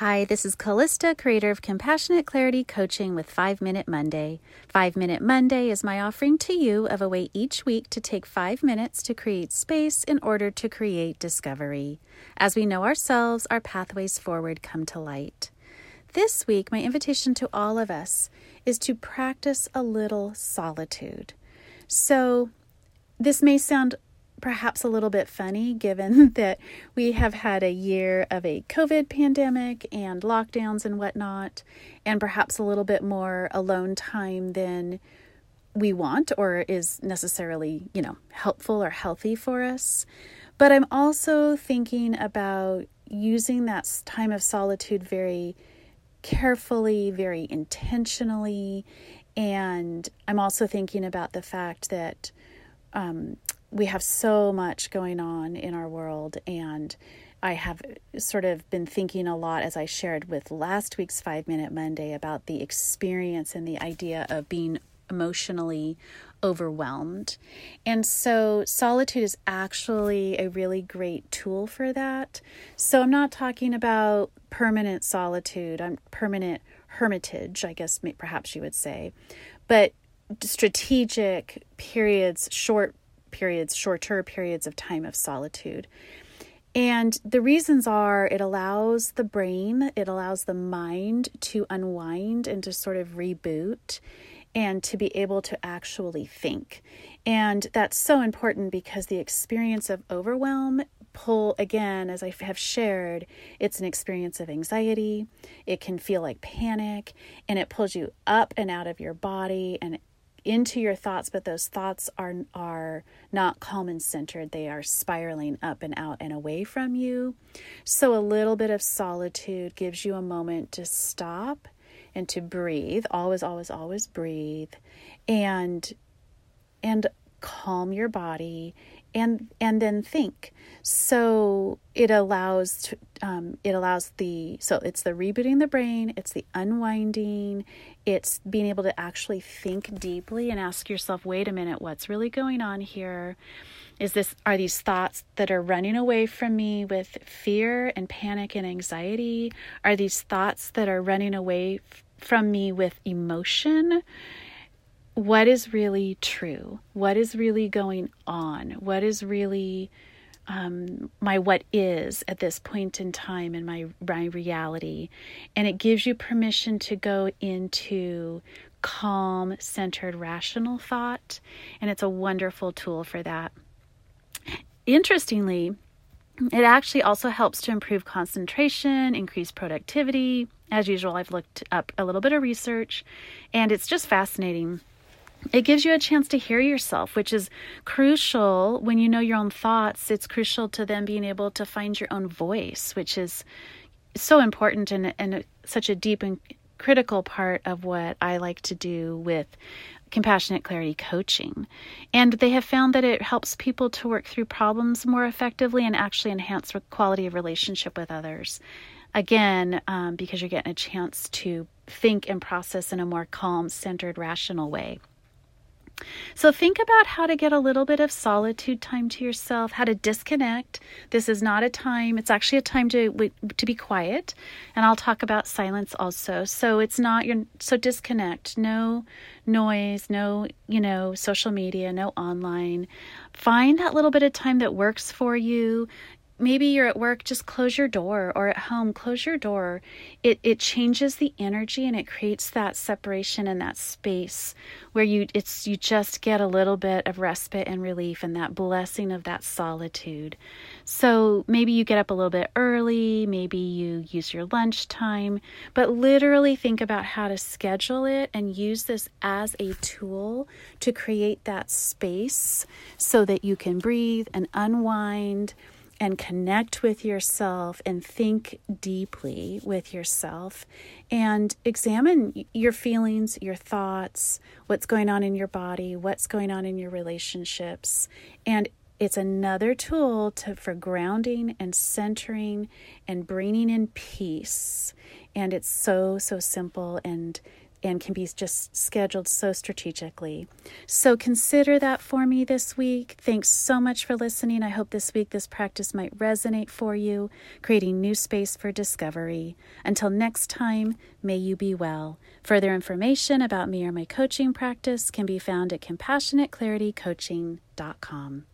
Hi, this is Callista, creator of Compassionate Clarity Coaching with 5 Minute Monday. 5 Minute Monday is my offering to you of a way each week to take 5 minutes to create space in order to create discovery. As we know ourselves, our pathways forward come to light. This week, my invitation to all of us is to practice a little solitude. So, this may sound perhaps a little bit funny given that we have had a year of a COVID pandemic and lockdowns and whatnot, and perhaps a little bit more alone time than we want or is necessarily, you know, helpful or healthy for us. But I'm also thinking about using that time of solitude very carefully, very intentionally. And I'm also thinking about the fact that um, we have so much going on in our world and I have sort of been thinking a lot as I shared with last week's 5 minute Monday about the experience and the idea of being emotionally overwhelmed. And so solitude is actually a really great tool for that. So I'm not talking about permanent solitude, I'm permanent hermitage, I guess perhaps you would say, but strategic periods, short periods, shorter periods of time of solitude. And the reasons are it allows the brain, it allows the mind to unwind and to sort of reboot and to be able to actually think. And that's so important because the experience of overwhelm pull again as i have shared it's an experience of anxiety it can feel like panic and it pulls you up and out of your body and into your thoughts, but those thoughts are are not calm and centered. They are spiraling up and out and away from you. So a little bit of solitude gives you a moment to stop and to breathe. Always, always, always breathe, and and calm your body and and then think. So it allows to, um, it allows the so it's the rebooting the brain it's the unwinding it's being able to actually think deeply and ask yourself wait a minute what's really going on here? Is this are these thoughts that are running away from me with fear and panic and anxiety? Are these thoughts that are running away f- from me with emotion what is really true, what is really going on, what is really um, my what is at this point in time in my, my reality. And it gives you permission to go into calm, centered, rational thought. And it's a wonderful tool for that. Interestingly, it actually also helps to improve concentration, increase productivity. As usual, I've looked up a little bit of research, and it's just fascinating it gives you a chance to hear yourself, which is crucial when you know your own thoughts. It's crucial to then being able to find your own voice, which is so important and, and such a deep and critical part of what I like to do with compassionate clarity coaching. And they have found that it helps people to work through problems more effectively and actually enhance quality of relationship with others. Again, um, because you're getting a chance to think and process in a more calm, centered, rational way. So think about how to get a little bit of solitude time to yourself, how to disconnect. This is not a time, it's actually a time to to be quiet, and I'll talk about silence also. So it's not your so disconnect. No noise, no, you know, social media, no online. Find that little bit of time that works for you maybe you're at work just close your door or at home close your door. It it changes the energy and it creates that separation and that space where you it's you just get a little bit of respite and relief and that blessing of that solitude. So maybe you get up a little bit early maybe you use your lunch time but literally think about how to schedule it and use this as a tool to create that space so that you can breathe and unwind and connect with yourself and think deeply with yourself and examine your feelings, your thoughts, what's going on in your body, what's going on in your relationships. And it's another tool to, for grounding and centering and bringing in peace. And it's so, so simple and and can be just scheduled so strategically. So consider that for me this week. Thanks so much for listening. I hope this week this practice might resonate for you, creating new space for discovery. Until next time, may you be well. Further information about me or my coaching practice can be found at compassionateclaritycoaching.com.